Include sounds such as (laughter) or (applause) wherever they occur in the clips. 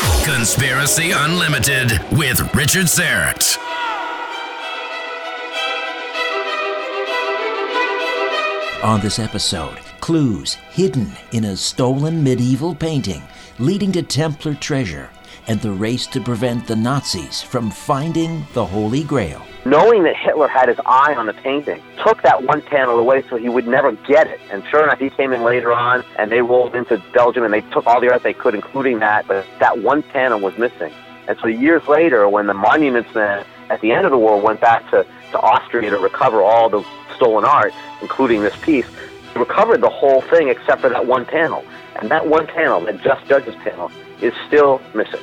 Conspiracy Unlimited with Richard Syrett. On this episode, clues hidden in a stolen medieval painting leading to Templar treasure and the race to prevent the Nazis from finding the Holy Grail. Knowing that Hitler had his eye on the painting, took that one panel away so he would never get it. And sure enough, he came in later on and they rolled into Belgium and they took all the art they could, including that, but that one panel was missing. And so years later, when the monuments men at the end of the war went back to, to Austria to recover all the stolen art, including this piece, recovered the whole thing except for that one panel. And that one panel, that Just Judges panel, is still missing.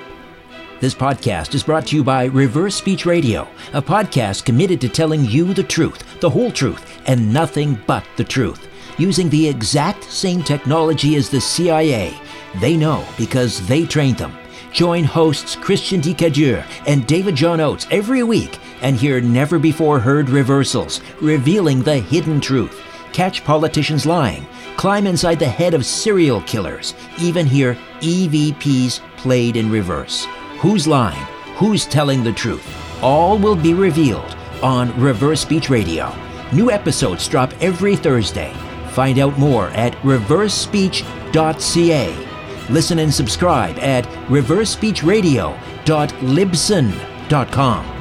This podcast is brought to you by Reverse Speech Radio, a podcast committed to telling you the truth, the whole truth, and nothing but the truth. Using the exact same technology as the CIA. They know because they trained them. Join hosts Christian DeCadieux and David John Oates every week and hear never before heard reversals, revealing the hidden truth. Catch politicians lying, climb inside the head of serial killers, even hear EVPs played in reverse. Who's lying? Who's telling the truth? All will be revealed on Reverse Speech Radio. New episodes drop every Thursday. Find out more at reversespeech.ca. Listen and subscribe at reversespeechradio.libsyn.com.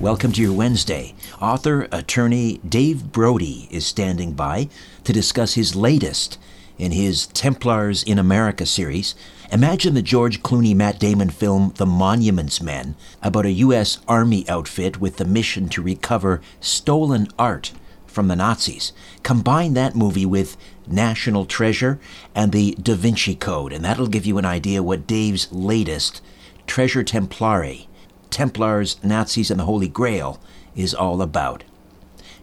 Welcome to your Wednesday. Author, attorney Dave Brody is standing by to discuss his latest in his Templars in America series. Imagine the George Clooney Matt Damon film The Monuments Men about a U.S. Army outfit with the mission to recover stolen art from the Nazis. Combine that movie with National Treasure and the Da Vinci Code, and that'll give you an idea what Dave's latest, Treasure Templari, Templars, Nazis, and the Holy Grail, is all about.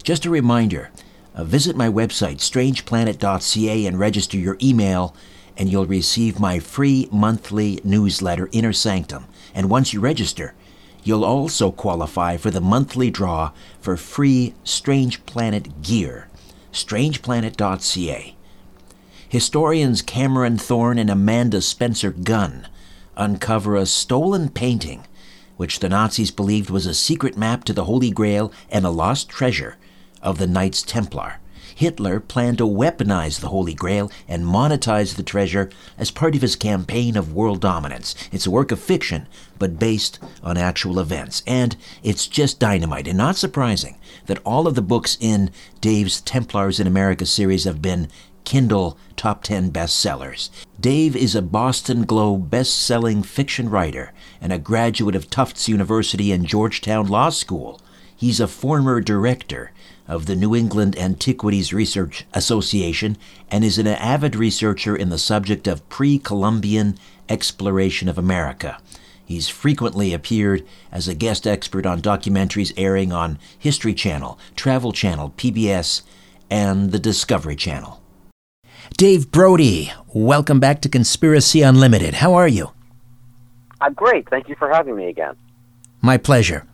Just a reminder uh, visit my website, strangeplanet.ca, and register your email, and you'll receive my free monthly newsletter, Inner Sanctum. And once you register, you'll also qualify for the monthly draw for free Strange Planet gear, strangeplanet.ca. Historians Cameron Thorne and Amanda Spencer Gunn uncover a stolen painting which the Nazis believed was a secret map to the Holy Grail and a lost treasure of the Knights Templar. Hitler planned to weaponize the Holy Grail and monetize the treasure as part of his campaign of world dominance. It's a work of fiction, but based on actual events. And it's just dynamite, and not surprising that all of the books in Dave's Templars in America series have been Kindle top 10 bestsellers. Dave is a Boston Globe best-selling fiction writer and a graduate of Tufts University and Georgetown Law School. He's a former director of the New England Antiquities Research Association and is an avid researcher in the subject of pre-Columbian exploration of America. He's frequently appeared as a guest expert on documentaries airing on History Channel, Travel Channel, PBS, and the Discovery Channel. Dave Brody, welcome back to Conspiracy Unlimited. How are you? I'm great. Thank you for having me again. My pleasure.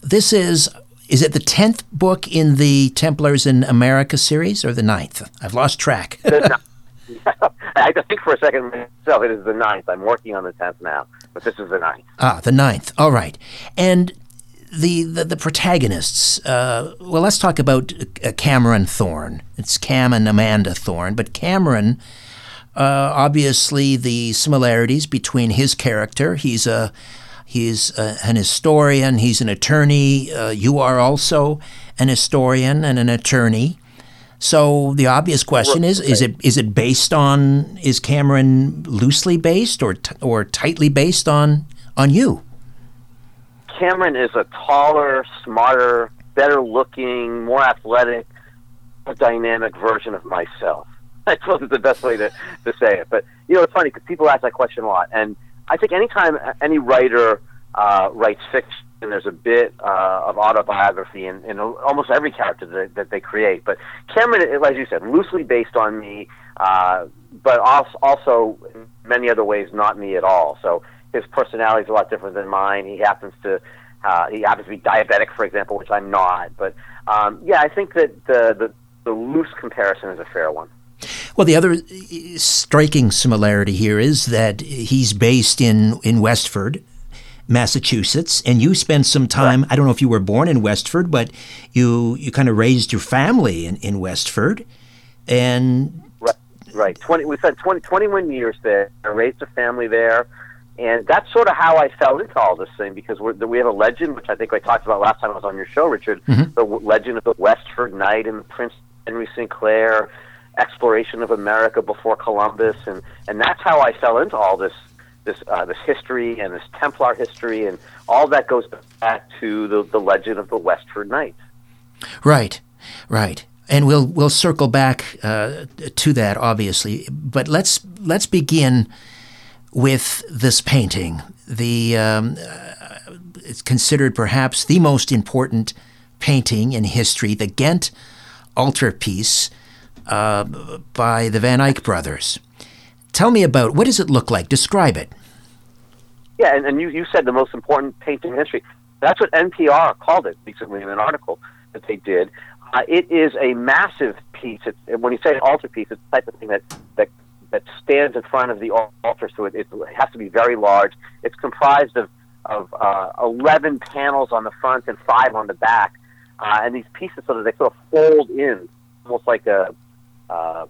This is is it the tenth book in the Templars in America series or the ninth? I've lost track. (laughs) (laughs) I think for a second myself. It is the ninth. I'm working on the tenth now, but this is the ninth. Ah, the ninth. All right. And the the, the protagonists. Uh, well, let's talk about uh, Cameron Thorne. It's Cam and Amanda Thorne, but Cameron. Uh, obviously, the similarities between his character. He's a he's a, an historian. He's an attorney. Uh, you are also an historian and an attorney. So the obvious question is: Is it is it based on? Is Cameron loosely based or t- or tightly based on on you? Cameron is a taller, smarter, better looking, more athletic, more dynamic version of myself. (laughs) Suppose it's the best way to, to say it. But, you know, it's funny because people ask that question a lot. And I think anytime any writer uh, writes fiction, there's a bit uh, of autobiography in, in almost every character that, that they create. But Cameron, as you said, loosely based on me, uh, but also, also many other ways not me at all. So his personality is a lot different than mine. He happens to uh, he happens to be diabetic, for example, which I'm not. But um, yeah, I think that the, the the loose comparison is a fair one. Well, the other uh, striking similarity here is that he's based in in Westford, Massachusetts, and you spent some time. Right. I don't know if you were born in Westford, but you you kind of raised your family in, in Westford, and right, right. Twenty. We spent 20, 21 years there. I raised a family there. And that's sort of how I fell into all this thing because we're, we have a legend, which I think I talked about last time I was on your show, Richard, mm-hmm. the legend of the Westford Knight and Prince Henry Sinclair, exploration of America before Columbus, and, and that's how I fell into all this this uh, this history and this Templar history, and all that goes back to the, the legend of the Westford Knight. Right, right and we'll we'll circle back uh, to that obviously. But let's let's begin with this painting. The um, uh, it's considered perhaps the most important painting in history, the Ghent altarpiece uh, by the Van Eyck brothers. Tell me about what does it look like? Describe it. Yeah, and, and you, you said the most important painting in history. That's what NPR called it recently in an article that they did. Uh, it is a massive piece. When you say altarpiece, it's the type of thing that, that that stands in front of the altar, so it, it has to be very large. It's comprised of of uh, 11 panels on the front and five on the back, uh, and these pieces sort of they sort of fold in, almost like a um,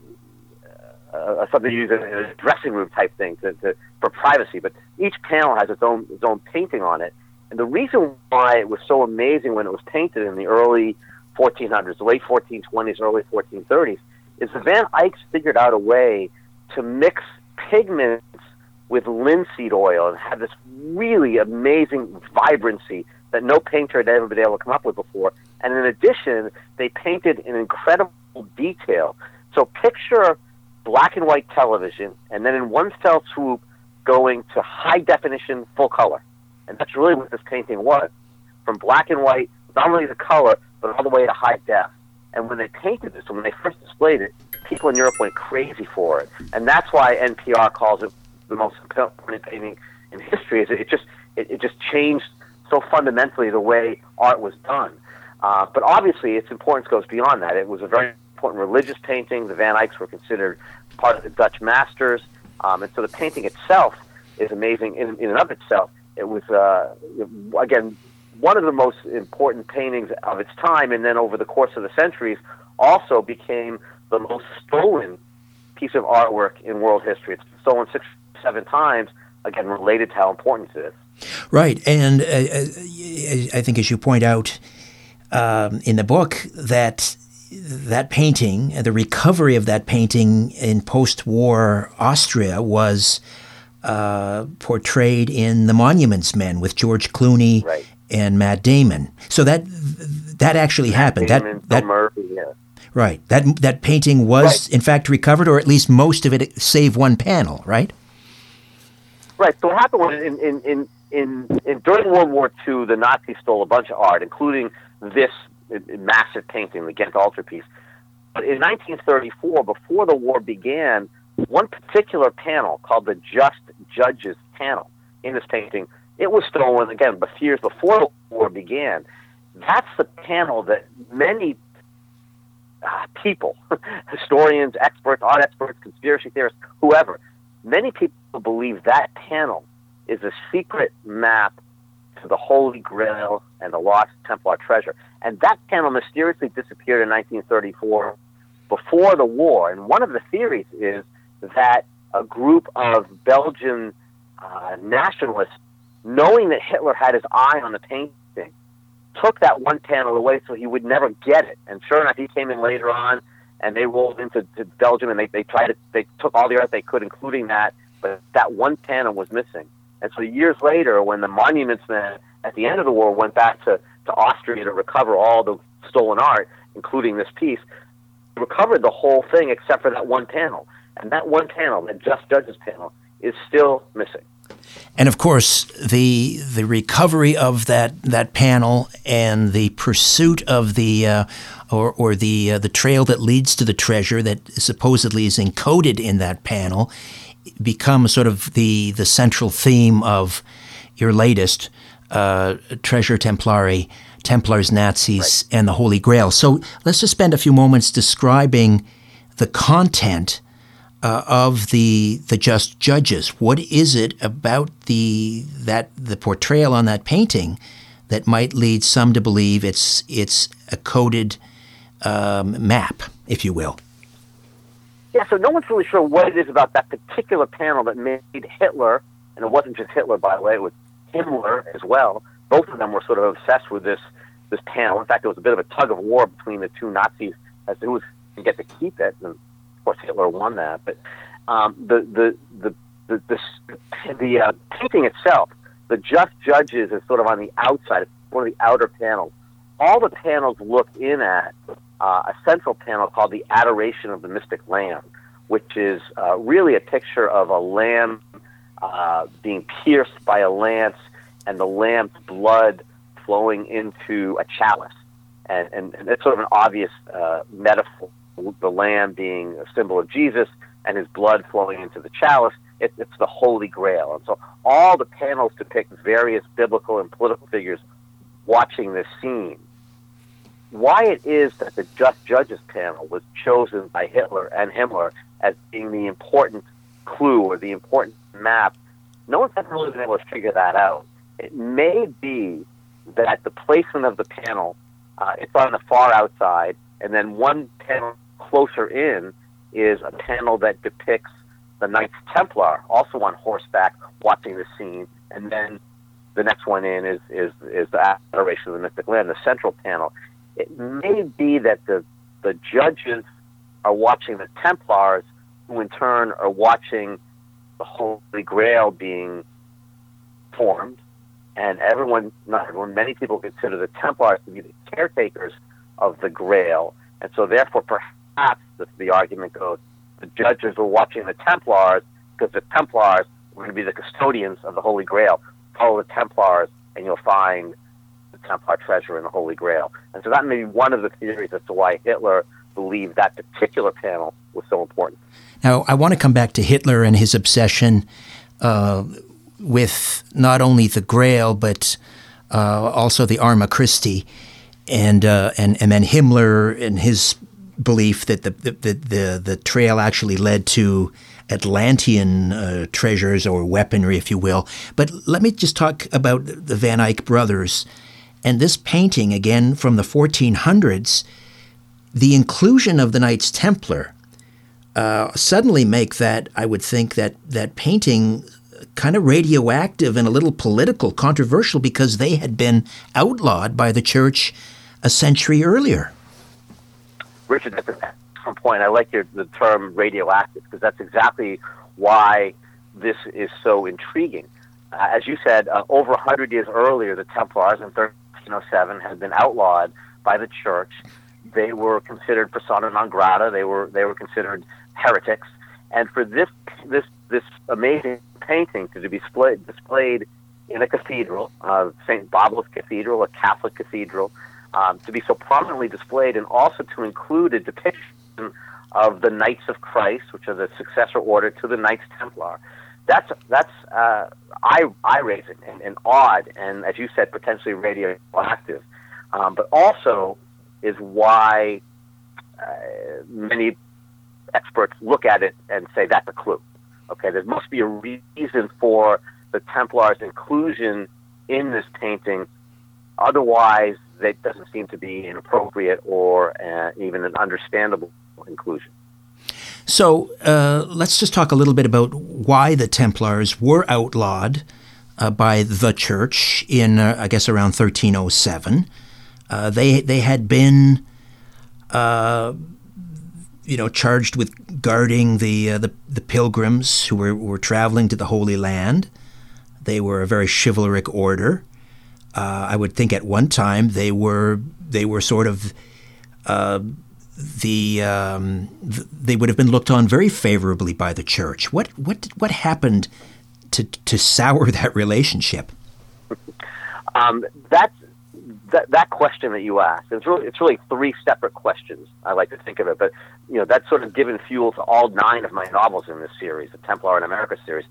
something you use in a dressing room type thing to, to, for privacy. But each panel has its own its own painting on it, and the reason why it was so amazing when it was painted in the early 1400s, the late 1420s, early 1430s, is the Van Eyck figured out a way to mix pigments with linseed oil and have this really amazing vibrancy that no painter had ever been able to come up with before. And in addition, they painted in incredible detail. So picture black and white television, and then in one fell swoop, going to high definition full color. And that's really what this painting was. From black and white, not only the color, but all the way to high def. And when they painted this, when they first displayed it, people in Europe went crazy for it, and that's why NPR calls it the most important painting in history. Is it just it, it just changed so fundamentally the way art was done. Uh, but obviously, its importance goes beyond that. It was a very important religious painting. The Van Eycks were considered part of the Dutch masters, um, and so the painting itself is amazing in, in and of itself. It was uh, again one of the most important paintings of its time, and then over the course of the centuries, also became the most stolen piece of artwork in world history. It's been stolen six, seven times, again, related to how important it is. Right. And uh, uh I think, as you point out um, in the book, that that painting, the recovery of that painting in post war Austria was uh, portrayed in The Monuments Men with George Clooney right. and Matt Damon. So that that actually Matt happened. Damon, that that Murphy, yeah. Right. That that painting was Right. in fact recovered, or at least most of it, save one panel. Right. Right. So what happened was in, in, in, in, in during World War II, the Nazis stole a bunch of art, including this uh, massive painting, the Ghent altarpiece. But in 1934, before the war began, one particular panel called the Just Judges panel in this painting, it was stolen again, but years before the war began. That's the panel that many (sighs) people, (laughs) historians, experts, art experts, conspiracy theorists, whoever, many people believe that panel is a secret map to the Holy Grail and the lost Templar treasure. And that panel mysteriously disappeared in 1934 before the war. And one of the theories is that a group of Belgian uh, nationalists, knowing that Hitler had his eye on the painting, took that one panel away so he would never get it. And sure enough, he came in later on, and they rolled into to Belgium, and they, they tried to they took all the art they could, including that, but that one panel was missing. And so years later, when the Monuments Men at the end of the war went back to, to Austria to recover all the stolen art, including this piece, recovered the whole thing except for that one panel. And that one panel, that Just Judges panel, is still missing. And of course, the the recovery of that that panel and the pursuit of the uh, or or the uh, the trail that leads to the treasure that supposedly is encoded in that panel becomes sort of the the central theme of your latest uh, Treasure Templari, Templars, Nazis, and the Holy Grail. So let's just spend a few moments describing the content uh, of the the just judges. What is it about the that the portrayal on that painting that might lead some to believe it's it's a coded um, map, if you will? Yeah, so no one's really sure what it is about that particular panel that made Hitler, and it wasn't just Hitler, by the way, it was Himmler as well. Both of them were sort of obsessed with this this panel. In fact, there was a bit of a tug of war between the two Nazis as to who was to get to keep it. And course, Hitler won that. But um, the the the the the, the uh, painting itself, the Just Judges, is sort of on the outside. One of the outer panels. All the panels look in at uh, a central panel called the Adoration of the Mystic Lamb, which is uh, really a picture of a lamb uh, being pierced by a lance and the lamb's blood flowing into a chalice. And, and, and it's sort of an obvious uh, metaphor. The lamb being a symbol of Jesus and his blood flowing into the chalice. It, it's the Holy Grail. And so all the panels depict various biblical and political figures watching this scene why it is that the Just Judges panel was chosen by Hitler and Himmler as being the important clue or the important map, no one's ever really been able to figure that out. It may be that the placement of the panel, uh, it's on the far outside, and then one panel closer in is a panel that depicts the Knights Templar, also on horseback, watching the scene, and then the next one in is, is, is the Adoration of the Mystic Lamb, the central panel. It may be that the the judges are watching the Templars, who in turn are watching the Holy Grail being formed, and everyone, not everyone, many people consider the Templars to be the caretakers of the Grail, and so therefore perhaps the, the argument goes the judges were watching the Templars because the Templars were going to be the custodians of the Holy Grail. Follow the Templars, and you'll find the Templar treasure and the Holy Grail. And so that may be one of the theories as to why Hitler believed that particular panel was so important. Now, I want to come back to Hitler and his obsession uh, with not only the Grail, but uh, also the Arma Christi, and, uh, and, and then Himmler and his belief that the, the, the, the trail actually led to Atlantean uh, treasures or weaponry, if you will. But let me just talk about the Van Eyck brothers. And this painting, again from the 1400s, the inclusion of the Knights Templar uh, suddenly make that I would think that that painting kind of radioactive and a little political, controversial because they had been outlawed by the church a century earlier. Richard, an excellent point. I like your, the term radioactive because that's exactly why this is so intriguing. Uh, as you said, uh, over 100 years earlier, the Templars in 1307 had been outlawed by the church. They were considered persona non grata. They were they were considered heretics. And for this this this amazing painting to be displayed displayed in a cathedral, uh, St. Bavo's Cathedral, a Catholic cathedral, um, to be so prominently displayed, and also to include a depiction of the Knights of Christ, which are the successor order to the Knights Templar. That's that's uh, eye eye raising and, and odd, and as you said, potentially radioactive, um, but also is why uh, many experts look at it and say that's a clue. Okay, there must be a reason for the Templars' inclusion in this painting. Otherwise, it doesn't seem to be an appropriate or uh, even an understandable inclusion. So uh, let's just talk a little bit about why the Templars were outlawed uh, by the church in, uh, I guess, around 1307. Uh, they they had been, uh, you know, charged with guarding the, the the pilgrims who were were traveling to the Holy Land. They were a very chivalric order. I would think at one time they were they were sort of the um, th- they would have been looked on very favorably by the church. What what what happened to to sour (laughs) that relationship? Um, that's that, that question that you asked. It's really it's really three separate questions. I like to think of it, but you know that's sort of given fuel to all nine of my novels in this series, the Templar in America series.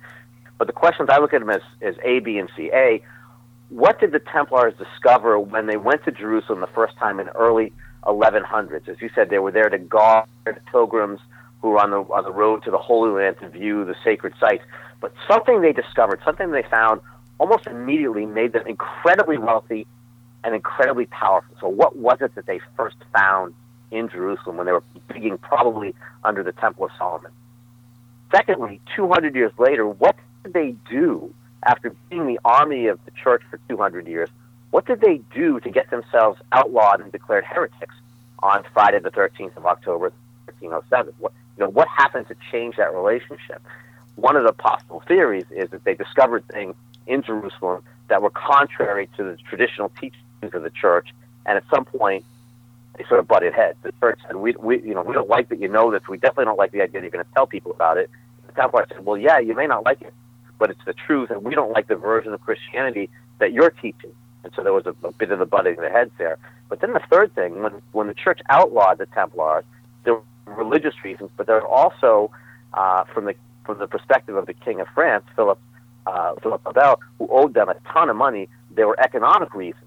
But the questions I look at them as, as A, B, and C. A, what did the Templars discover when they went to Jerusalem the first time in early 1100s. As you said, they were there to guard pilgrims who were on the on the road to the Holy Land to view the sacred sites. But something they discovered, something they found, almost immediately made them incredibly wealthy and incredibly powerful. So, what was it that they first found in Jerusalem when they were digging, probably under the Temple of Solomon? Secondly, 200 years later, what did they do after being the army of the church for 200 years? What did they do to get themselves outlawed and declared heretics on Friday the 13th of October, 1307? What, you know, what happened to change that relationship? One of the possible theories is that they discovered things in Jerusalem that were contrary to the traditional teachings of the church, and at some point they sort of butted heads. The church said, "We, we, you know, we don't like that you know this. We definitely don't like the idea that you're going to tell people about it." The Templars said, "Well, yeah, you may not like it, but it's the truth, and we don't like the version of Christianity that you're teaching." And so there was a, a bit of the butting of the heads there. But then the third thing, when, when the church outlawed the Templars, there were religious reasons, but there were also, uh, from the from the perspective of the King of France, Philip uh, Philip le Bel, who owed them a ton of money, there were economic reasons.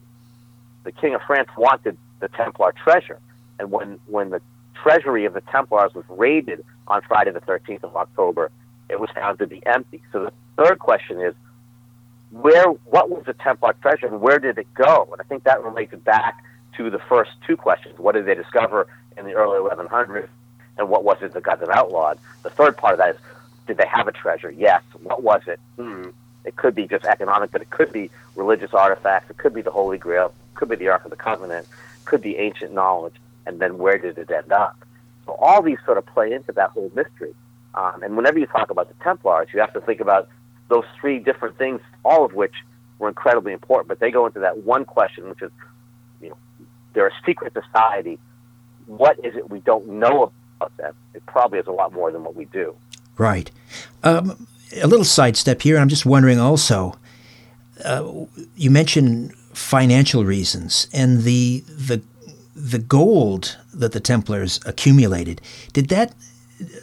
The King of France wanted the Templar treasure, and when when the treasury of the Templars was raided on Friday the 13th of October, it was found to be empty. So the third question is, where what was the Templar treasure and where did it go? And I think that relates back to the first two questions. What did they discover in the early 1100s, and what was it that got them outlawed? The third part of that is, did they have a treasure? Yes. What was it? Hmm. It could be just economic, but it could be religious artifacts. It could be the Holy Grail. It could be the Ark of the Covenant. It could be ancient knowledge. And then where did it end up? So all these sort of play into that whole mystery. Um, and whenever you talk about the Templars, you have to think about those three different things, all of which were incredibly important. But they go into that one question, which is, you know, they're a secret society. What is it we don't know about them? It probably is a lot more than what we do. Right. Um, a little sidestep here. I'm just wondering also. Uh, you mentioned financial reasons and the the the gold that the Templars accumulated. Did that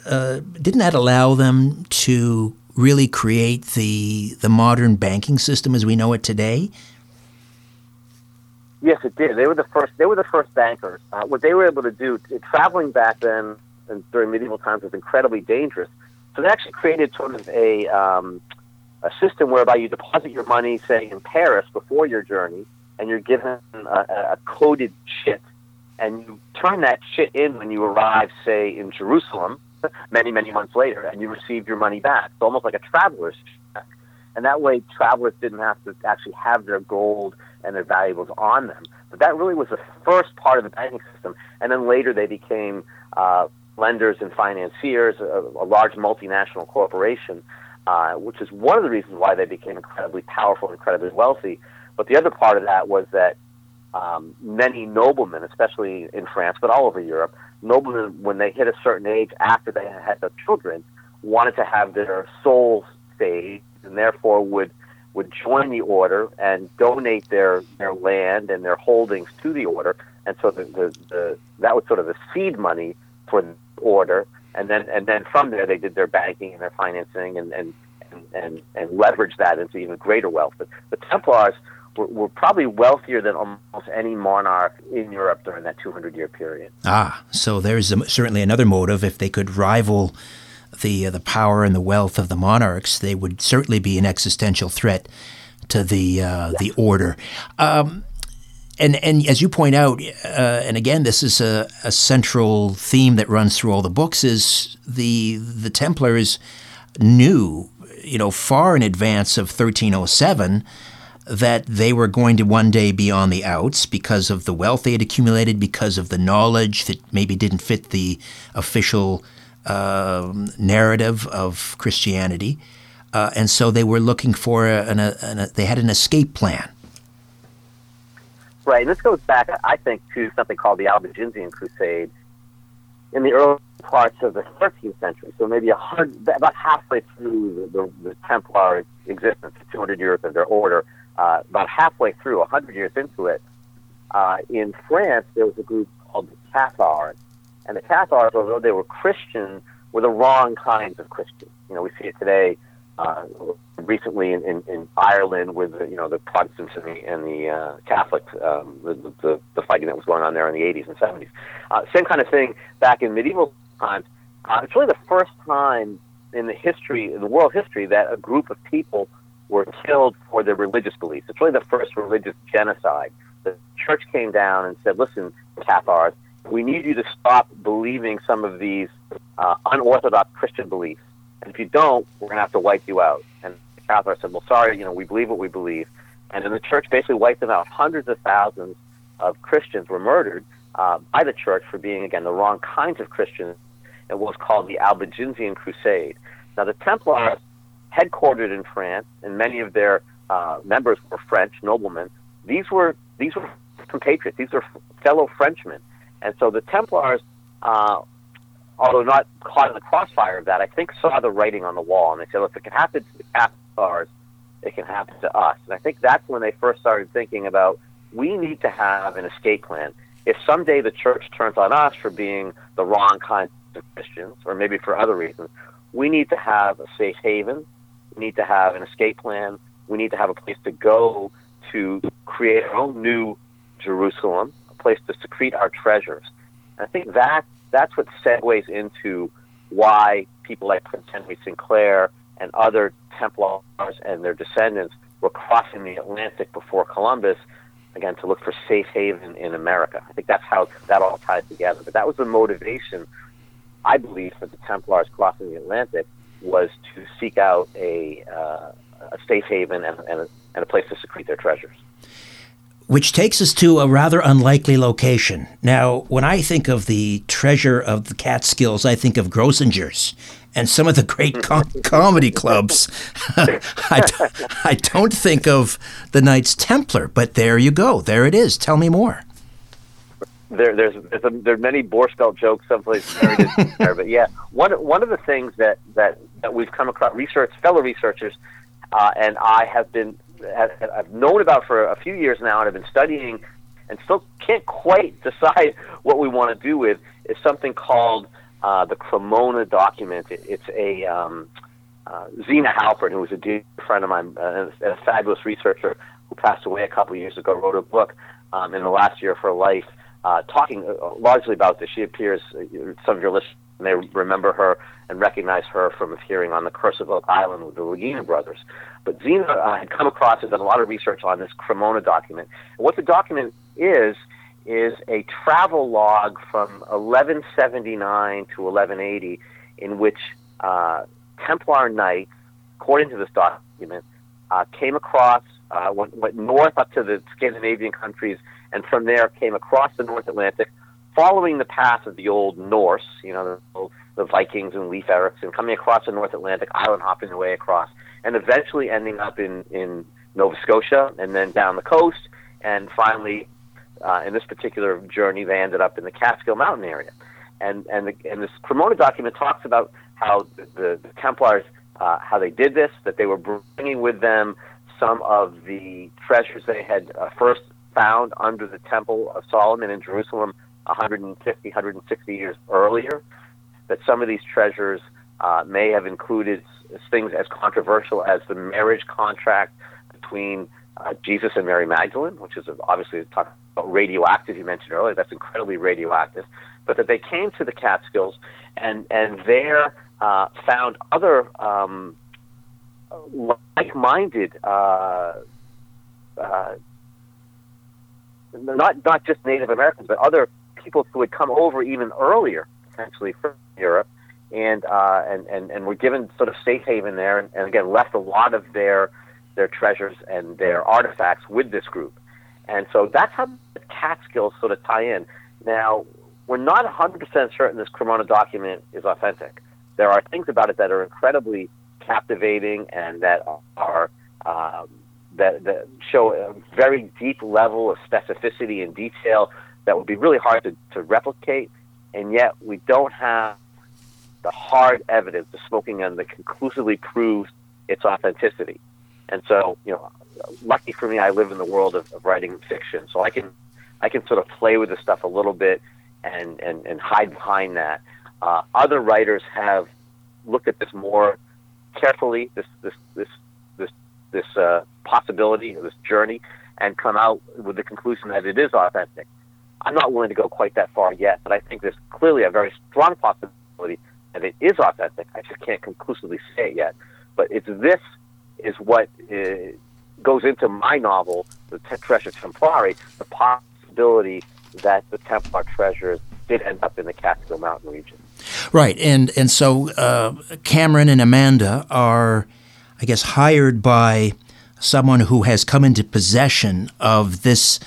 uh, didn't that allow them to really create the the modern banking system as we know it today? Yes, it did. They were the first. They were the first bankers. Uh, what they were able to do, traveling back then and during medieval times, was incredibly dangerous. So they actually created sort of a um, a system whereby you deposit your money, say in Paris, before your journey, and you're given a, a coded chit and you turn that shit in when you arrive, say, in Jerusalem, many, many months later, and you received your money back. It's almost like a traveler's check. And that way, travelers didn't have to actually have their gold and their valuables on them. But that really was the first part of the banking system. And then later, they became uh, lenders and financiers, a, a large multinational corporation, uh, which is one of the reasons why they became incredibly powerful, and incredibly wealthy. But the other part of that was that um, many noblemen, especially in France, but all over Europe, noblemen, when they hit a certain age after they had their children, wanted to have their souls saved, and therefore would would join the order and donate their their land and their holdings to the order, and so the, the, the that was sort of the seed money for the order, and then and then from there they did their banking and their financing and and and and, and leveraged that into even greater wealth. But the Templars were, were probably wealthier than almost any monarch in Europe during that 200 year period. Ah, so there's a, certainly another motive. If they could rival the uh, the power and the wealth of the monarchs, they would certainly be an existential threat to the uh, the order. Um, and and as you point out, uh, and again, this is a, a, central theme that runs through all the books: is the the Templars knew, you know, far in advance of 1307 that they were going to one day be on the outs because of the wealth they had accumulated, because of the knowledge that maybe didn't fit the official uh, narrative of Christianity. Uh, and so they were looking for an, a, an, a, they had an escape plan. Right, and this goes back, I think, to something called the Albigensian Crusade in the early parts of the 13th century. So maybe a hundred, about halfway through the, the, the Templar existence, 200 years of their order, uh, about halfway through, 100 years into it, uh, in France, there was a group called the Cathars. And the Cathars, although they were Christian, were the wrong kinds of Christian. You know, we see it today, uh, recently in, in, in Ireland with, the, you know, the Protestants and the, and the uh, Catholics, um, the, the, the fighting that was going on there in the 80s and 70s. Uh, same kind of thing back in medieval times. Uh, it's really the first time in the history, in the world history, that a group of people were killed for their religious beliefs. It's really the first religious genocide. The church came down and said, listen, Cathars, we need you to stop believing some of these uh, unorthodox Christian beliefs. And if you don't, we're going to have to wipe you out. And the Cathars said, well, sorry, you know, we believe what we believe. And then the church basically wiped them out. Hundreds of thousands of Christians were murdered uh, by the church for being, again, the wrong kinds of Christians in what was called the Albigensian Crusade. Now, the Templars headquartered in France, and many of their uh, members were French noblemen. These were these were compatriots. These were fellow Frenchmen, and so the Templars, uh, although not caught in the crossfire of that, I think saw the writing on the wall, and they said, "If it can happen to the Cathars, it can happen to us." And I think that's when they first started thinking about we need to have an escape plan. If someday the church turns on us for being the wrong kind of Christians, or maybe for other reasons, we need to have a safe haven we need to have an escape plan. We need to have a place to go to create our own new Jerusalem, a place to secrete our treasures. And I think that that's what segues into why people like Prince Henry Sinclair and other Templars and their descendants were crossing the Atlantic before Columbus, again, to look for safe haven in America. I think that's how that all ties together. But that was the motivation, I believe, for the Templars crossing the Atlantic was to seek out a, uh, a safe haven and, and, a, and a place to secrete their treasures. Which takes us to a rather unlikely location. Now, when I think of the treasure of the Catskills, I think of Grossinger's and some of the great (laughs) com- comedy clubs. (laughs) I d- I don't think of the Knights Templar, but there you go. There it is. Tell me more there, there's there's a, there are many Borscht jokes someplace there, (laughs) but yeah, one one of the things that that that we've come across, research fellow researchers, uh, and I have been have, I've known about for a few years now, and have been studying, and still can't quite (laughs) decide what we want to do with is something called uh, the Cremona document. It, it's a um, uh, Zena Halpern, who was a dear friend of mine, uh, a fabulous researcher who passed away a couple of years ago, wrote a book um, in the last year of her life uh, talking uh, largely about this. She appears, uh, some of your listeners may remember her and recognize her from appearing on the Curse of Oak Island with the Lagina brothers. But Zena uh, had come across and done a lot of research on this Cremona document. And what the document is, is a travel log from 1179 to 1180 in which uh, Templar knights, according to this document, uh, came across, uh, went, went north up to the Scandinavian countries, and from there came across the North Atlantic, following the path of the old Norse, you know, the, the Vikings and Leif Erikson, coming across the North Atlantic, island hopping their way across, and eventually ending up in, in Nova Scotia and then down the coast, and finally, uh, in this particular journey, they ended up in the Catskill Mountain area. And, and, the, and this Cremona document talks about how the, the, Templars, uh, how they did this, that they were bringing with them some of the treasures they had uh, first found under the Temple of Solomon in Jerusalem 150, 160 years earlier, that some of these treasures uh, may have included things as controversial as the marriage contract between uh, Jesus and Mary Magdalene, which is obviously talk about radioactive. You mentioned earlier that's incredibly radioactive, but that they came to the Catskills and and there uh, found other um, like-minded. Uh, uh, not not just Native Americans, but other people who had come over even earlier, potentially from Europe, and uh, and and and were given sort of safe haven there, and, and again left a lot of their their treasures and their artifacts with this group, and so that's how the Catskills sort of tie in. Now we're not 100% certain this Cremona document is authentic. There are things about it that are incredibly captivating and that are um, that, that show a very deep level of specificity and detail that would be really hard to, to replicate, and yet we don't have the hard evidence, the smoking gun that conclusively proves its authenticity. And so, you know, lucky for me, I live in the world of, of writing fiction, so I can I can sort of play with this stuff a little bit and and, and hide behind that. Uh, other writers have looked at this more carefully, this this this this this uh, possibility, this journey, and come out with the conclusion that it is authentic. I'm not willing to go quite that far yet, but I think there's clearly a very strong possibility that it is authentic. I just can't conclusively say it yet. But it's this is what uh, goes into my novel, The Treasure Templari, the possibility that the Templar treasures did end up in the Catskill Mountain region. Right, and and so uh, Cameron and Amanda are, I guess, hired by someone who has come into possession of this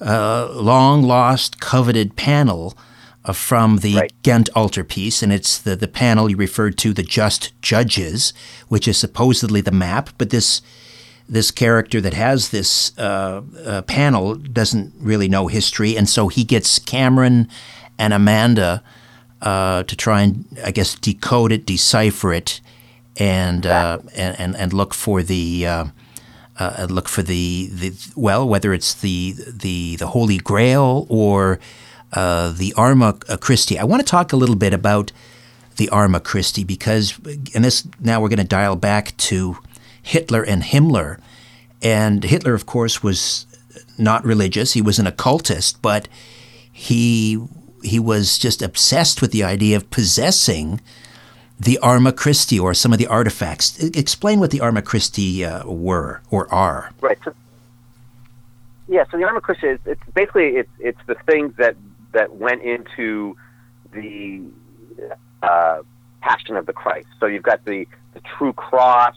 long lost, coveted panel uh, from the right. Ghent altarpiece, and it's the, the panel you referred to, the Just Judges, which is supposedly the map, but this this character that has this uh, uh, panel doesn't really know history, and so he gets Cameron and Amanda uh, to try and, I guess, decode it, decipher it, and uh, and, and, and look for the uh, look for the, the well, whether it's the the the Holy Grail or uh, the Arma Christi. I want to talk a little bit about the Arma Christi because, and this now we're going to dial back to Hitler and Himmler, and Hitler, of course, was not religious. He was an occultist, but he he was just obsessed with the idea of possessing the Arma Christi or some of the artifacts. Explain what the Arma Christi uh, were or are. Right. So, yeah. So the Arma Christi is it's basically it's it's the things that that went into the uh, Passion of the Christ. So you've got the the true cross,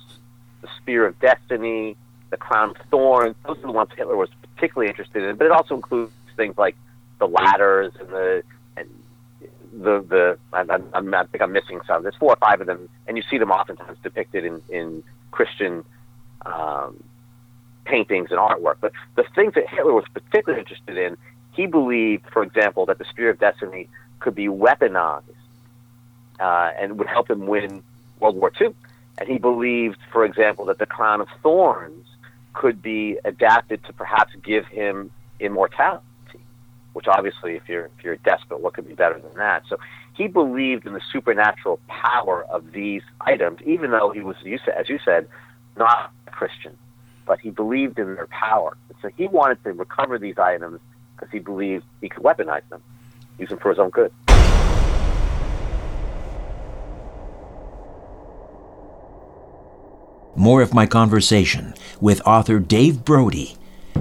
the spear of destiny, the crown of thorns. Those are the ones Hitler was particularly interested in. But it also includes things like the ladders and the the the I, I'm, I think I'm missing some. There's four or five of them, and you see them oftentimes depicted in in Christian um, paintings and artwork. But the things that Hitler was particularly interested in, he believed, for example, that the Spear of Destiny could be weaponized uh, and would help him win World War II. And he believed, for example, that the Crown of Thorns could be adapted to perhaps give him immortality which obviously, if you're if you're desperate, what could be better than that? So he believed in the supernatural power of these items, even though he was, as you said, not a Christian, but he believed in their power. so he wanted to recover these items because he believed he could weaponize them, use them for his own good. More of my conversation with author Dave Brody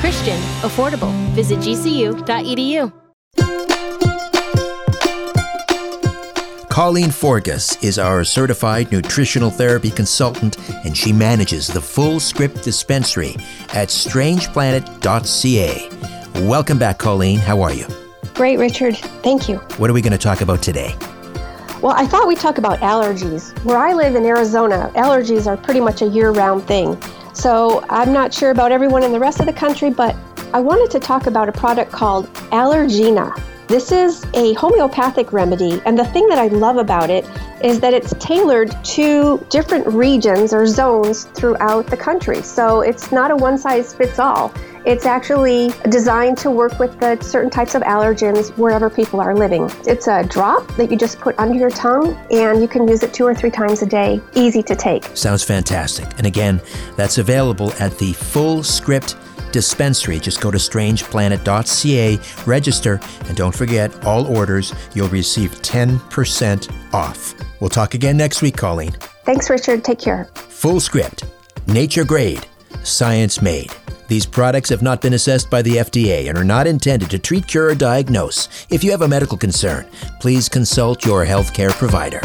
Christian, affordable. Visit gcu.edu. Colleen Forgas is our certified nutritional therapy consultant, and she manages the Fullscript dispensary at strangeplanet.ca. Welcome back, Colleen. How are you? Great, Richard. Thank you. What are we going to talk about today? Well, I thought we'd talk about allergies. Where I live in Arizona, allergies are pretty much a year round thing. So I'm not sure about everyone in the rest of the country, but I wanted to talk about a product called Allergena. This is a homeopathic remedy, and the thing that I love about it is that it's tailored to different regions or zones throughout the country. So it's not a one size fits all. It's actually designed to work with the certain types of allergens wherever people are living. It's a drop that you just put under your tongue, and you can use it two or three times a day. Easy to take. Sounds fantastic. And again, that's available at the Fullscript dispensary. Just go to strangeplanet.ca, register, and don't forget all orders, you'll receive 10% off. We'll talk again next week, Colleen. Thanks, Richard. Take care. Fullscript, nature grade, science made. These products have not been assessed by the FDA and are not intended to treat, cure, or diagnose. If you have a medical concern, please consult your healthcare provider.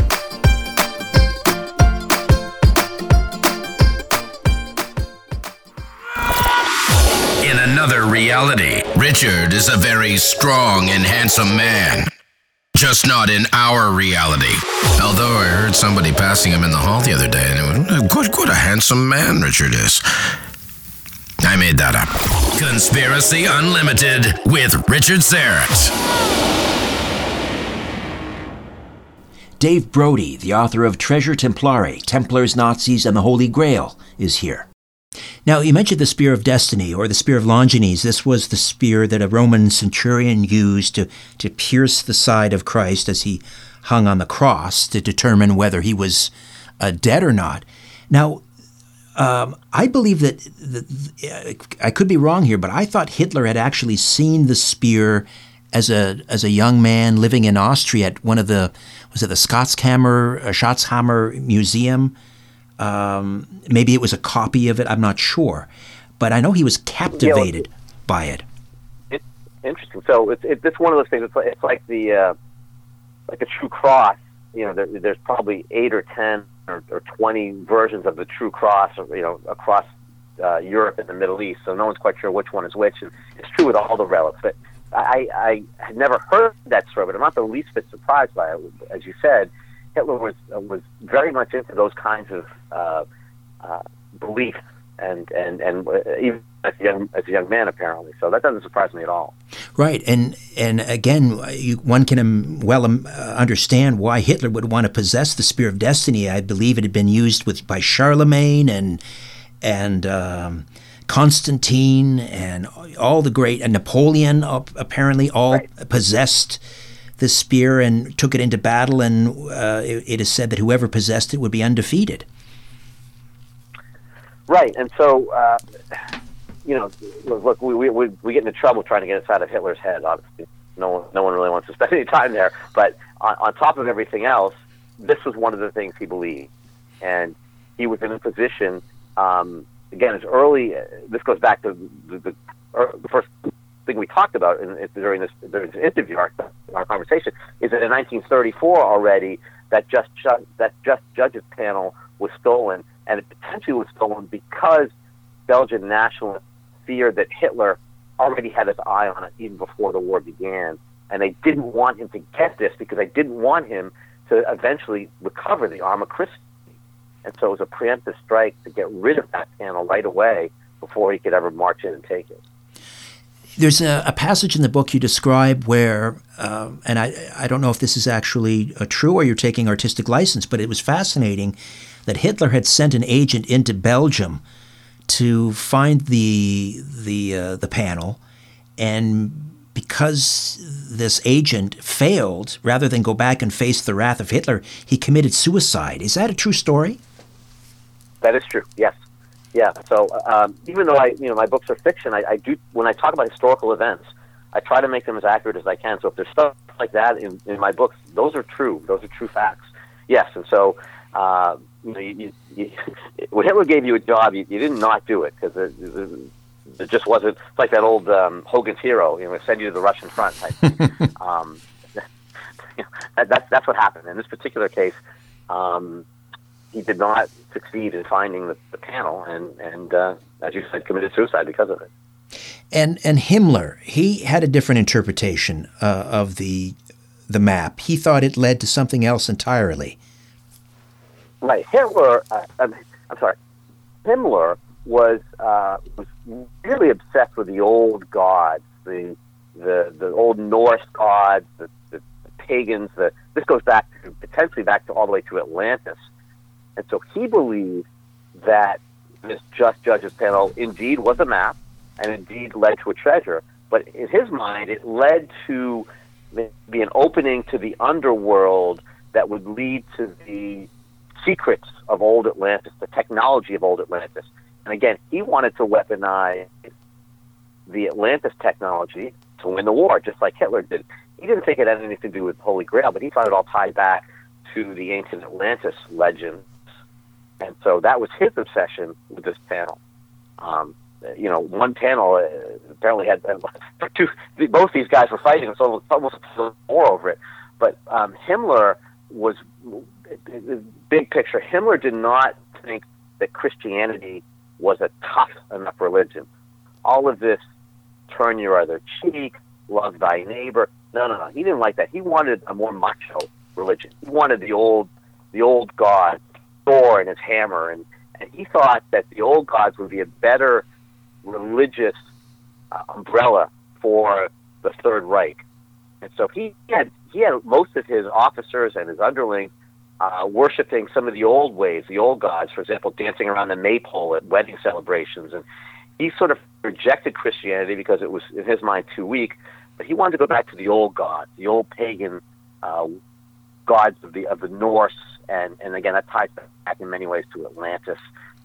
In another reality, Richard is a very strong and handsome man. Just not in our reality. Although I heard somebody passing him in the hall the other day, and it was, good, what a handsome man Richard is. Made that up. Conspiracy Unlimited with Richard Syrett. Dave Brody, the author of Treasure Templari, Templars, Nazis, and the Holy Grail, is here. Now, you mentioned the Spear of Destiny or the Spear of Longinus. This was the spear that a Roman centurion used to, to pierce the side of Christ as he hung on the cross to determine whether he was uh, dead or not. Now, um, I believe that, I could be wrong here, but I thought Hitler had actually seen the spear as a as a young man living in Austria at one of the was it the Schatzkammer uh, Schatzhammer Museum um, maybe it was a copy of it. I'm not sure, but I know he was captivated by it. it. Interesting. So it's it, it's one of those things. It's like, it's like the uh, like the True Cross. You know, there, there's probably eight or ten or, or, twenty versions of the True Cross. You know, across uh, Europe and the Middle East. So no one's quite sure which one is which. And it's true with all the relics. But I, I had never heard that story, but I'm not the least bit surprised by it. As you said, Hitler was was very much into those kinds of uh, uh, beliefs and and and uh, even as a young as a young man apparently. So that doesn't surprise me at all. Right, and and again, you, one can um, well um, uh, understand why Hitler would want to possess the spear of destiny. I believe it had been used with by Charlemagne and and. Um, Constantine and all the great and Napoleon apparently all right. possessed the spear and took it into battle, and uh, it, it is said that whoever possessed it would be undefeated. Right, and so uh, you know, look, we, we we get into trouble trying to get inside of Hitler's head. Obviously, no one no one really wants to spend any time there. But on, on top of everything else, this was one of the things he believed, and he was in a position. Um, again, as early. Uh, this goes back to the, the, the first thing we talked about in, during this during this interview, our, our conversation, is that in 1934 already that just that just judges panel was stolen, and it potentially was stolen because Belgian nationalists feared that Hitler already had his eye on it even before the war began, and they didn't want him to get this because they didn't want him to eventually recover the Arma Christi. And so it was a preemptive strike to get rid of that panel right away before he could ever march in and take it. There's a, a, passage in the book you describe where, uh, and I, I don't know if this is actually uh, true or you're taking artistic license, but it was fascinating that Hitler had sent an agent into Belgium to find the the uh, the panel, and because this agent failed, rather than go back and face the wrath of Hitler, he committed suicide. Is that a true story? That is true. Yes. Yeah. So um, even though I, you know, my books are fiction, I, I, do when I talk about historical events, I try to make them as accurate as I can. So if there's stuff like that in, in my books, those are true. Those are true facts. Yes. And so, uh, you know, you, you, you, (laughs) when Hitler gave you a job, you, you didn't not do it because it, it, it just wasn't it's like that old um, Hogan's Hero, you know, send you to the Russian front type. (laughs) um, you (laughs) know, that, that's that's what happened in this particular case. Um, he did not succeed in finding the, the panel, and and uh, as you said, committed suicide because of it. And and Himmler, he had a different interpretation uh, of the the map. He thought it led to something else entirely. Right, Hitler. Uh, I'm, I'm sorry, Himmler was uh, was really obsessed with the old gods, the the the old Norse gods, the, the, the pagans. The this goes back to, potentially back to all the way to Atlantis, and so he believed that this just judges panel indeed was a map, and indeed led to a treasure. But in his mind, it led to be an opening to the underworld that would lead to the secrets of old Atlantis, the technology of old Atlantis. And again, he wanted to weaponize the Atlantis technology to win the war, just like Hitler did. He didn't think it had anything to do with the Holy Grail, but he thought it all tied back to the ancient Atlantis legends. And so that was his obsession with this panel. Um, you know, one panel uh, apparently had uh, (laughs) two. Both these guys were fighting, so almost a war over it. But um, Himmler was big picture. Himmler did not think that Christianity was a tough enough religion. All of this turn your other cheek, love thy neighbor. No, no, no. He didn't like that. He wanted a more macho religion. He wanted the old, the old god, Thor and his hammer, and and he thought that the old gods would be a better religious uh, umbrella for the Third Reich. And so he had he had most of his officers and his underlings uh, worshiping some of the old ways, the old gods, for example, dancing around the maypole at wedding celebrations. And he sort of rejected Christianity because it was, in his mind, too weak. But he wanted to go back to the old gods, the old pagan uh, gods of the of the Norse, and and again that ties back in many ways to Atlantis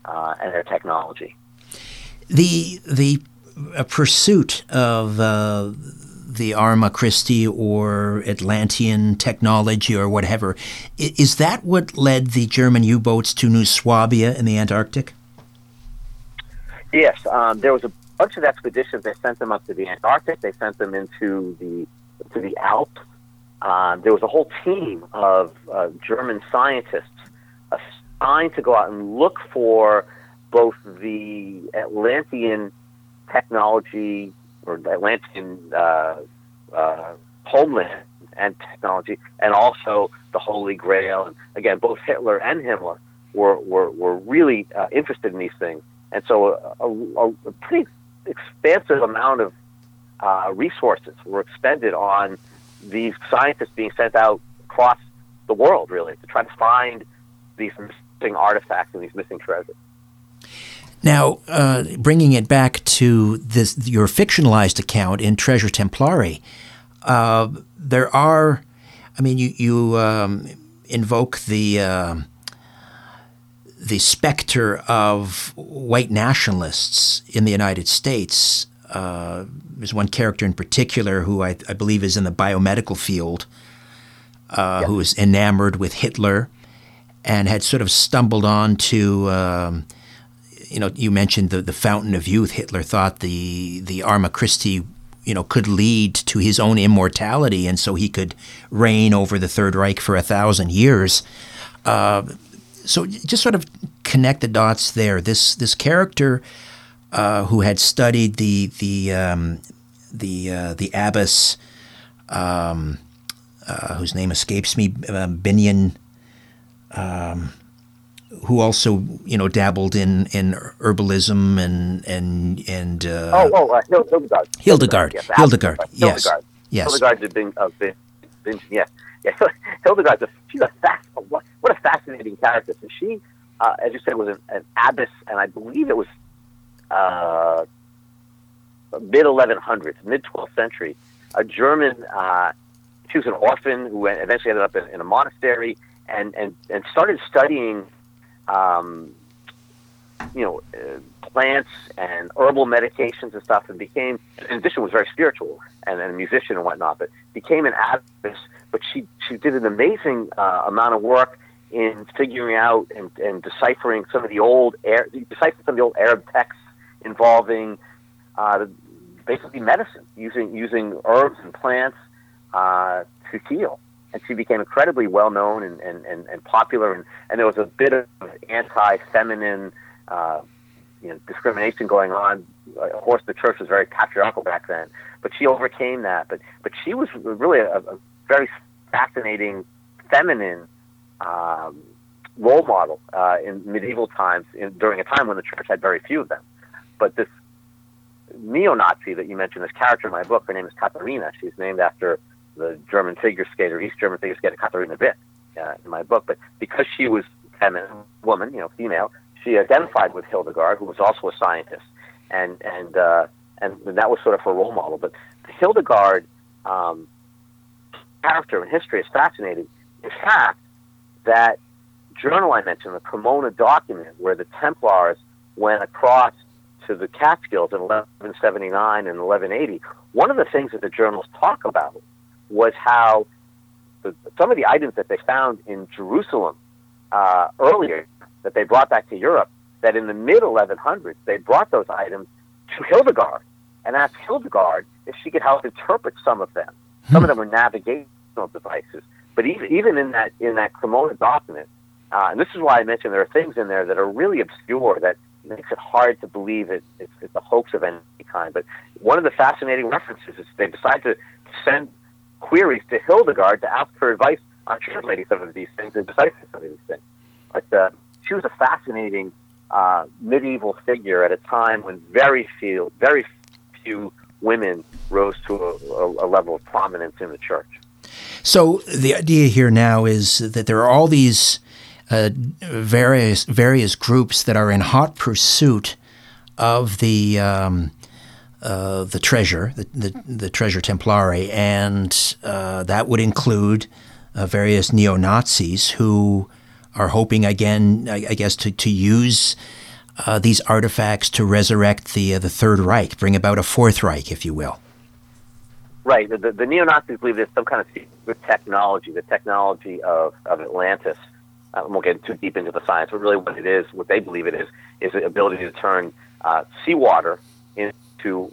uh, and their technology. The the pursuit of uh, the Arma Christi or Atlantean technology or whatever. Is that what led the German U boats to New Swabia in the Antarctic? Yes, um, there was a bunch of expeditions. They sent them up to the Antarctic. They sent them into the to the Alps. Um, there was a whole team of uh, German scientists assigned to go out and look for both the Atlantean technology or Atlantean uh, uh, homeland and technology, and also the Holy Grail. And again, both Hitler and Himmler were were, were really uh, interested in these things, and so a, a, a pretty expansive amount of uh, resources were expended on these scientists being sent out across the world, really, to try to find these missing artifacts and these missing treasures. Now, uh, bringing it back to this, your fictionalized account in Treasure Templari, uh, there are, I mean, you, you um, invoke the uh, the specter of white nationalists in the United States. Uh, there's one character in particular who I, I believe is in the biomedical field, uh, who is enamored with Hitler and had sort of stumbled on to. Um, you know, you mentioned the, the fountain of youth. Hitler thought the the Arma Christi, you know, could lead to his own immortality, and so he could reign over the Third Reich for a thousand years. Uh, so just sort of connect the dots there. This this character uh, who had studied the the um, the uh, the abbess, um, uh, whose name escapes me, uh, Binion. Um, who also you know dabbled in in herbalism and and and uh, oh oh uh, Hildegard Hildegard yes Hildegard yes Hildegard. yes Hildegard did Bing, uh, Bing, Bing, yes yeah Hildegard's a, she's a fast what, what a fascinating character so she uh, as you said was an, an, abbess and I believe it was. 1100s, uh, mid 12th century, a German. Uh, she was an orphan who eventually ended up in, in a monastery and and and started studying. Um, you know, uh, plants and herbal medications and stuff, and became, in addition, was very spiritual and, and a musician and whatnot, but became an activist. But she she did an amazing uh, amount of work in figuring out and, and deciphering some of the old deciphering some of the old Arab texts involving uh, basically medicine, using using herbs and plants uh, to heal. And she became incredibly well known and, and, and, and popular, and, and there was a bit of anti-feminine uh, you know, discrimination going on. Of course, the church was very patriarchal back then, but she overcame that. But but she was really a, a very fascinating feminine um, role model uh, in medieval times, in, during a time when the church had very few of them. But this neo-Nazi that you mentioned, this character in my book, her name is Katharina. She's named after the German figure skater, East German figure skater Katharina Witt uh, in my book. But because she was feminine, woman, you know, female, she identified with Hildegard, who was also a scientist, and and uh, and that was sort of her role model. But Hildegard um, character and history is fascinating. In fact, that journal I mentioned, the Cremona document, where the Templars went across to the Catskills in 1179 and 1180, one of the things that the journals talk about was how the, some of the items that they found in Jerusalem uh, earlier that they brought back to Europe, that in the mid 1100s they brought those items to Hildegard and asked Hildegard if she could help interpret some of them. Some of them were navigational devices, but even even in that in that Cremona document, uh, and this is why I mentioned there are things in there that are really obscure that makes it hard to believe it, it's, it's a hoax of any kind. But one of the fascinating references is they decide to send queries to Hildegard to ask her advice on translating some of these things and deciphering some of these things. But uh, she was a fascinating uh, medieval figure at a time when very few, very few women rose to a, a, level of prominence in the church. So the idea here now is that there are all these uh, various various groups that are in hot pursuit of the um, uh, the treasure, the, the, the, treasure templari, and uh, that would include uh, various neo Nazis who are hoping again, I, I guess, to to use uh, these artifacts to resurrect the uh, the Third Reich, bring about a Fourth Reich, if you will. Right. The, the, the neo Nazis believe there's some kind of secret technology, the technology of, of Atlantis. We won't get too deep into the science, but really what it is, what they believe it is, is the ability to turn seawater into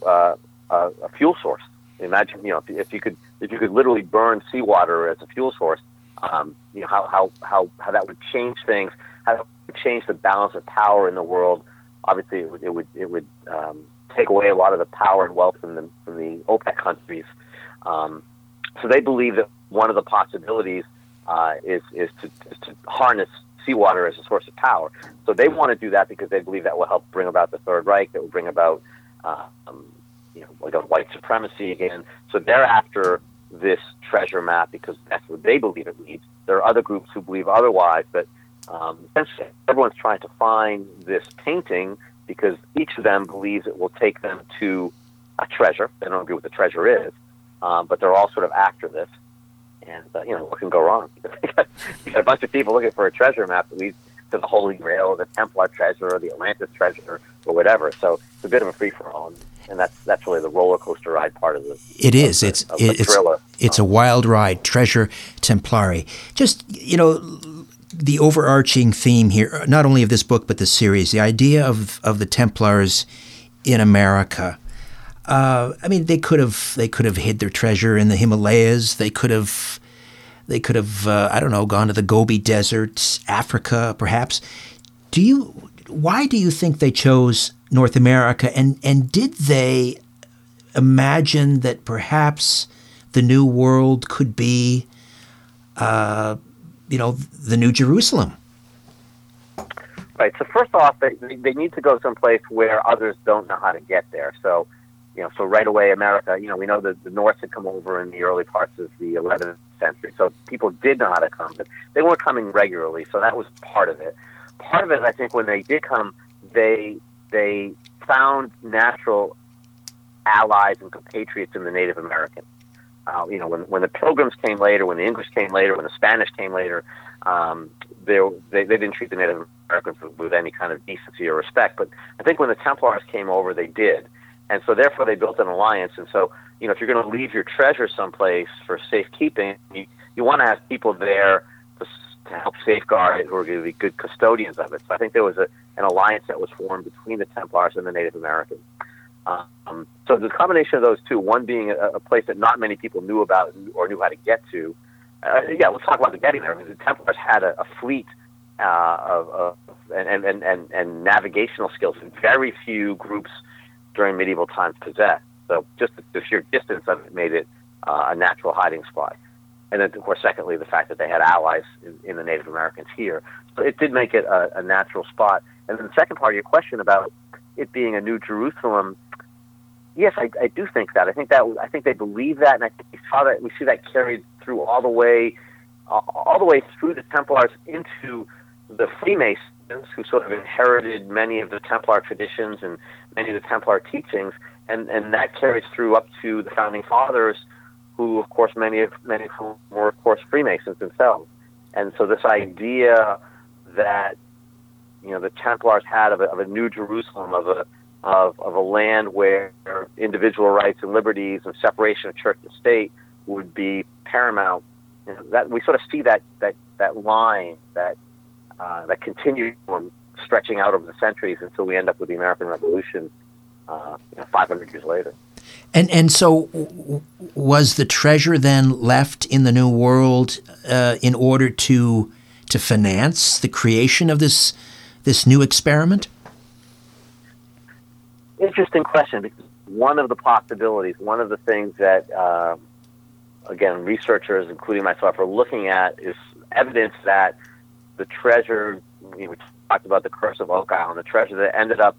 uh, a, a fuel source. Imagine, you know, if, if you could if you could literally burn seawater as a fuel source, um, you know, how, how, how, how that would change things, how that would change the balance of power in the world. Obviously, it would, it would, it would um, take away a lot of the power and wealth from the, from the OPEC countries. Um, so they believe that one of the possibilities uh, is, is, to, is to harness seawater as a source of power. So they want to do that because they believe that will help bring about the Third Reich, that will bring about, um, you know, like a white supremacy again. So they're after this treasure map because that's what they believe it leads. There are other groups who believe otherwise, but um, everyone's trying to find this painting because each of them believes it will take them to a treasure. They don't agree what the treasure is, um, but they're all sort of after this. And uh, you know what can go wrong? (laughs) you got a bunch of people looking for a treasure map that leads to the Holy Grail, or the Templar treasure, or the Atlantis treasure, or whatever. So it's a bit of a free for all and that's that's really the roller coaster ride part of the. It is. The, it's it's it's a wild ride. Treasure Templari. Just you know, the overarching theme here, not only of this book but the series, the idea of of the Templars in America. Uh, I mean, they could have they could have hid their treasure in the Himalayas. They could have they could have uh, I don't know gone to the Gobi Desert, Africa, perhaps. Do you? Why do you think they chose North America, and and did they imagine that perhaps the new world could be, uh, you know, the new Jerusalem? Right. So first off, they they need to go someplace where others don't know how to get there. So, you know, so right away, America. You know, we know that the Norse had come over in the early parts of the 11th century, so people did know how to come, but they weren't coming regularly. So that was part of it. Part of it, I think, when they did come, they they found natural allies and compatriots in the Native Americans. uh, you know, when, when the Pilgrims came later, when the English came later, when the Spanish came later, um, they, they, they didn't treat the Native Americans with any kind of decency or respect. But I think when the Templars came over, they did. And so therefore they built an alliance. And so, you know, if you're going to leave your treasure someplace for safekeeping, you, you want to have people there to, to help safeguard it who are going to be good custodians of it. So I think there was a, an alliance that was formed between the Templars and the Native Americans. Um, so the combination of those two, one being a, a, place that not many people knew about or knew how to get to. Uh, yeah, let's talk about the getting there. I mean, the Templars had a, a fleet uh, of, of and, and, and, and navigational skills very few groups during medieval times possessed. So just the sheer distance of it made it uh, a natural hiding spot. And then, of course, secondly, the fact that they had allies in, in the Native Americans here. So it did make it a, a natural spot. And then the second part of your question about it being a New Jerusalem, yes, I, I do think that. I think that I think they believe that, and I think we saw that. We see that carried through all the way, uh, all the way through the Templars into the Freemasons, who sort of inherited many of the Templar traditions and many of the Templar teachings, and and that carries through up to the founding fathers, who of course many of many of whom were of course Freemasons themselves, and so this idea that you know the Templars had of a, of a New Jerusalem of a of, of a land where individual rights and liberties and separation of church and state would be paramount. You know, that we sort of see that that that line that uh, that continuum stretching out over the centuries until we end up with the American Revolution, uh, you know, 500 years later. And and so, was the treasure then left in the New World uh, in order to to finance the creation of this this new experiment? Interesting question. Because one of the possibilities, one of the things that, uh, again, researchers, including myself, are looking at is evidence that the treasure, you know, we talked about the curse of Oak Island, the treasure that ended up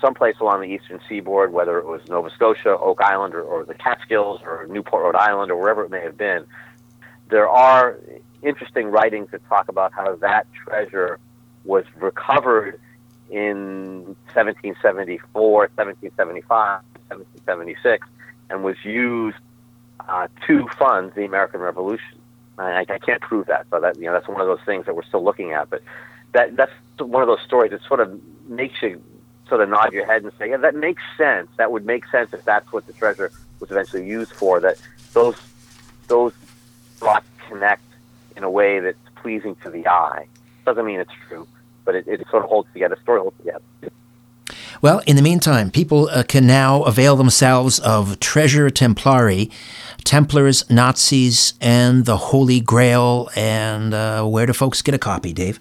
someplace along the eastern seaboard, whether it was Nova Scotia, Oak Island, or, or the Catskills, or Newport, Rhode Island, or wherever it may have been. There are interesting writings that talk about how that treasure was recovered in 1774, 1775, 1776, and was used uh, to fund the American Revolution. I, I can't prove that, but that you know that's one of those things that we're still looking at. But that that's one of those stories that sort of makes you sort of nod your head and say, yeah, that makes sense. That would make sense if that's what the treasure was eventually used for. That those those thoughts connect in a way that's pleasing to the eye. Doesn't mean it's true, but it, it sort of holds together. The story holds together. Well, in the meantime, people uh, can now avail themselves of Treasure Templari, Templars, Nazis, and the Holy Grail. And uh, where do folks get a copy, Dave?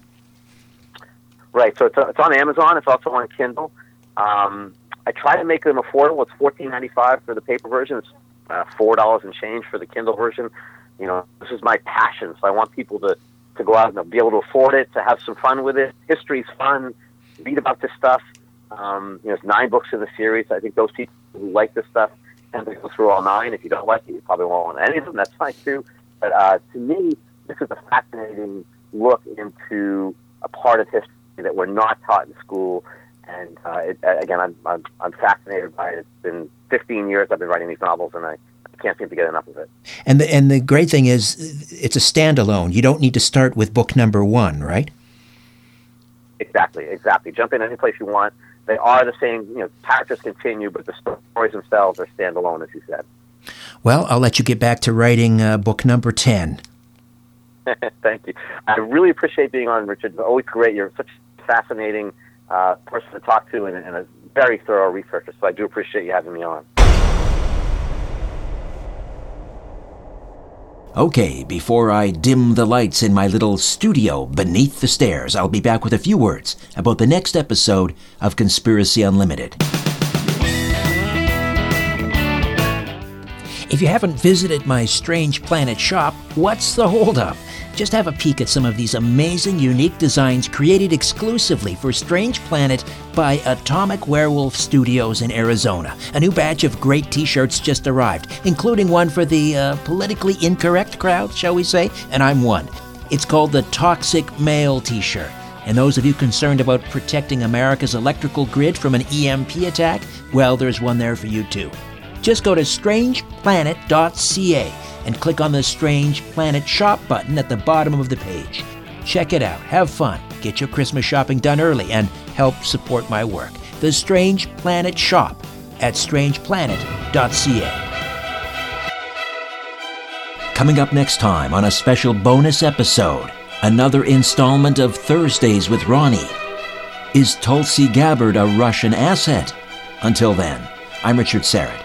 Right. So it's, it's on Amazon. It's also on Kindle. Um, I try to make them affordable. It's fourteen ninety five for the paper version. It's uh, four dollars and change for the Kindle version. You know, this is my passion, so I want people to to go out and be able to afford it, to have some fun with it. History's fun. Read about this stuff. Um, you know, it's nine books in the series. I think those people who like this stuff tend to go through all nine. If you don't like it, you probably won't want any of them. That's fine too. But uh, to me, this is a fascinating look into a part of history that we're not taught in school. And uh, it, again, I'm, I'm, I'm fascinated by it. It's been 15 years I've been writing these novels, and I, can't seem to get enough of it. And the, and the great thing is, it's a standalone. You don't need to start with book number one, right? Exactly, exactly. Jump in any place you want. They are the same, you know, characters continue, but the stories themselves are standalone, as you said. Well, I'll let you get back to writing uh, book number 10. (laughs) Thank you. I really appreciate being on, Richard. It's always great. You're such a fascinating uh, person to talk to and, and a very thorough researcher, so I do appreciate you having me on. Okay, before I dim the lights in my little studio beneath the stairs, I'll be back with a few words about the next episode of Conspiracy Unlimited. If you haven't visited my Strange Planet shop, what's the holdup? Just have a peek at some of these amazing, unique designs created exclusively for Strange Planet by Atomic Werewolf Studios in Arizona. A new batch of great t shirts just arrived, including one for the uh, politically incorrect crowd, shall we say, and I'm one. It's called the Toxic Male t shirt. And those of you concerned about protecting America's electrical grid from an EMP attack, well, there's one there for you too. Just go to strangeplanet.ca and click on the Strange Planet Shop button at the bottom of the page. Check it out, have fun, get your Christmas shopping done early, and help support my work. The Strange Planet Shop at strangeplanet.ca. Coming up next time on a special bonus episode, another installment of Thursdays with Ronnie. Is Tulsi Gabbard a Russian asset? Until then, I'm Richard Syrett.